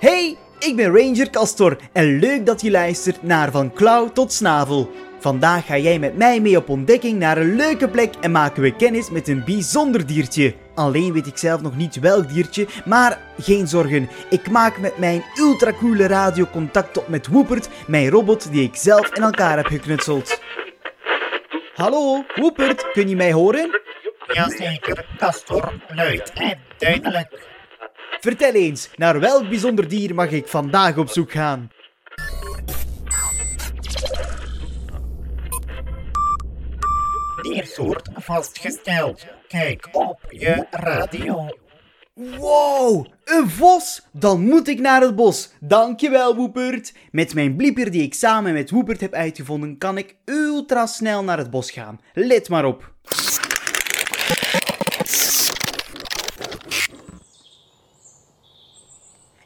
Hey, ik ben Ranger Castor en leuk dat je luistert naar Van Klauw tot Snavel. Vandaag ga jij met mij mee op ontdekking naar een leuke plek en maken we kennis met een bijzonder diertje. Alleen weet ik zelf nog niet welk diertje, maar geen zorgen. Ik maak met mijn ultracoole radio contact op met Woepert, mijn robot die ik zelf in elkaar heb geknutseld. Hallo, Woepert, kun je mij horen? Jazeker, Castor, luid en duidelijk. Vertel eens, naar welk bijzonder dier mag ik vandaag op zoek gaan? Diersoort vastgesteld. Kijk op je radio. Wow, een vos! Dan moet ik naar het bos. Dankjewel, Woepert. Met mijn blieper die ik samen met Woepert heb uitgevonden, kan ik ultra snel naar het bos gaan. Let maar op.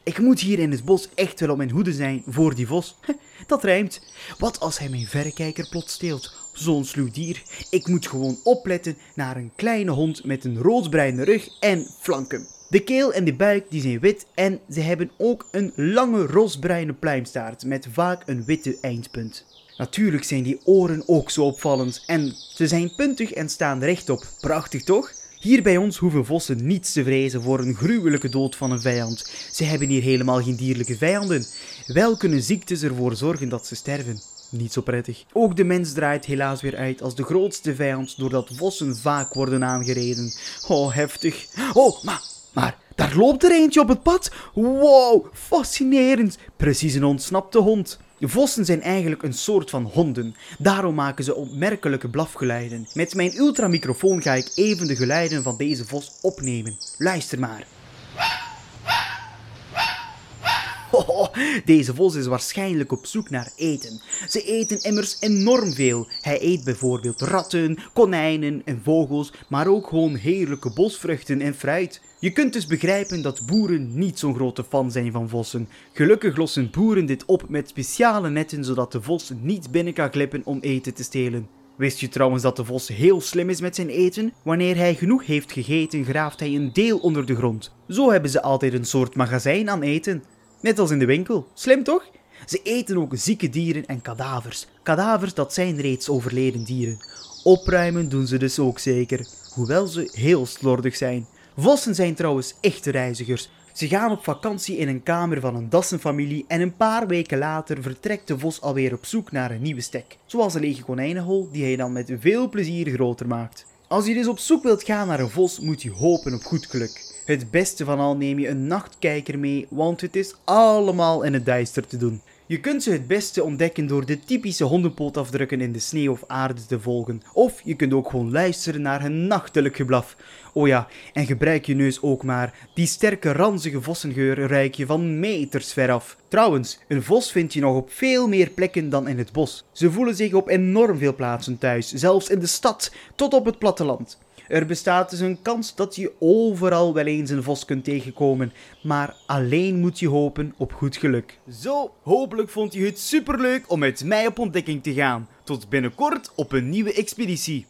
Ik moet hier in het bos echt wel op mijn hoede zijn voor die vos. Dat rijmt. Wat als hij mijn verrekijker plots steelt? Zo'n sluw dier. Ik moet gewoon opletten naar een kleine hond met een roodbruine rug en flanken. De keel en de buik die zijn wit en ze hebben ook een lange roosbruine pluimstaart met vaak een witte eindpunt. Natuurlijk zijn die oren ook zo opvallend en ze zijn puntig en staan rechtop. Prachtig toch? Hier bij ons hoeven vossen niets te vrezen voor een gruwelijke dood van een vijand. Ze hebben hier helemaal geen dierlijke vijanden. Wel kunnen ziektes ervoor zorgen dat ze sterven. Niet zo prettig. Ook de mens draait helaas weer uit als de grootste vijand doordat vossen vaak worden aangereden. Oh, heftig. Oh, maar, maar, daar loopt er eentje op het pad. Wow, fascinerend. Precies een ontsnapte hond. Vossen zijn eigenlijk een soort van honden. Daarom maken ze opmerkelijke blafgeluiden. Met mijn ultramicrofoon ga ik even de geluiden van deze vos opnemen. Luister maar. Oh, deze vos is waarschijnlijk op zoek naar eten. Ze eten immers enorm veel. Hij eet bijvoorbeeld ratten, konijnen en vogels, maar ook gewoon heerlijke bosvruchten en fruit. Je kunt dus begrijpen dat boeren niet zo'n grote fan zijn van vossen. Gelukkig lossen boeren dit op met speciale netten zodat de vos niet binnen kan glippen om eten te stelen. Wist je trouwens dat de vos heel slim is met zijn eten? Wanneer hij genoeg heeft gegeten, graaft hij een deel onder de grond. Zo hebben ze altijd een soort magazijn aan eten. Net als in de winkel. Slim toch? Ze eten ook zieke dieren en kadavers. Kadavers, dat zijn reeds overleden dieren. Opruimen doen ze dus ook zeker, hoewel ze heel slordig zijn. Vossen zijn trouwens echte reizigers. Ze gaan op vakantie in een kamer van een dassenfamilie en een paar weken later vertrekt de vos alweer op zoek naar een nieuwe stek. Zoals een lege konijnenhol die hij dan met veel plezier groter maakt. Als je dus op zoek wilt gaan naar een vos, moet je hopen op goed geluk. Het beste van al neem je een nachtkijker mee, want het is allemaal in het duister te doen. Je kunt ze het beste ontdekken door de typische hondenpootafdrukken in de sneeuw of aarde te volgen. Of je kunt ook gewoon luisteren naar hun nachtelijk geblaf. Oh ja, en gebruik je neus ook maar. Die sterke ranzige vossengeur ruik je van meters veraf. Trouwens, een vos vind je nog op veel meer plekken dan in het bos. Ze voelen zich op enorm veel plaatsen thuis, zelfs in de stad tot op het platteland. Er bestaat dus een kans dat je overal wel eens een vos kunt tegenkomen, maar alleen moet je hopen op goed geluk. Zo, hopelijk vond je het superleuk om met mij op ontdekking te gaan. Tot binnenkort op een nieuwe expeditie.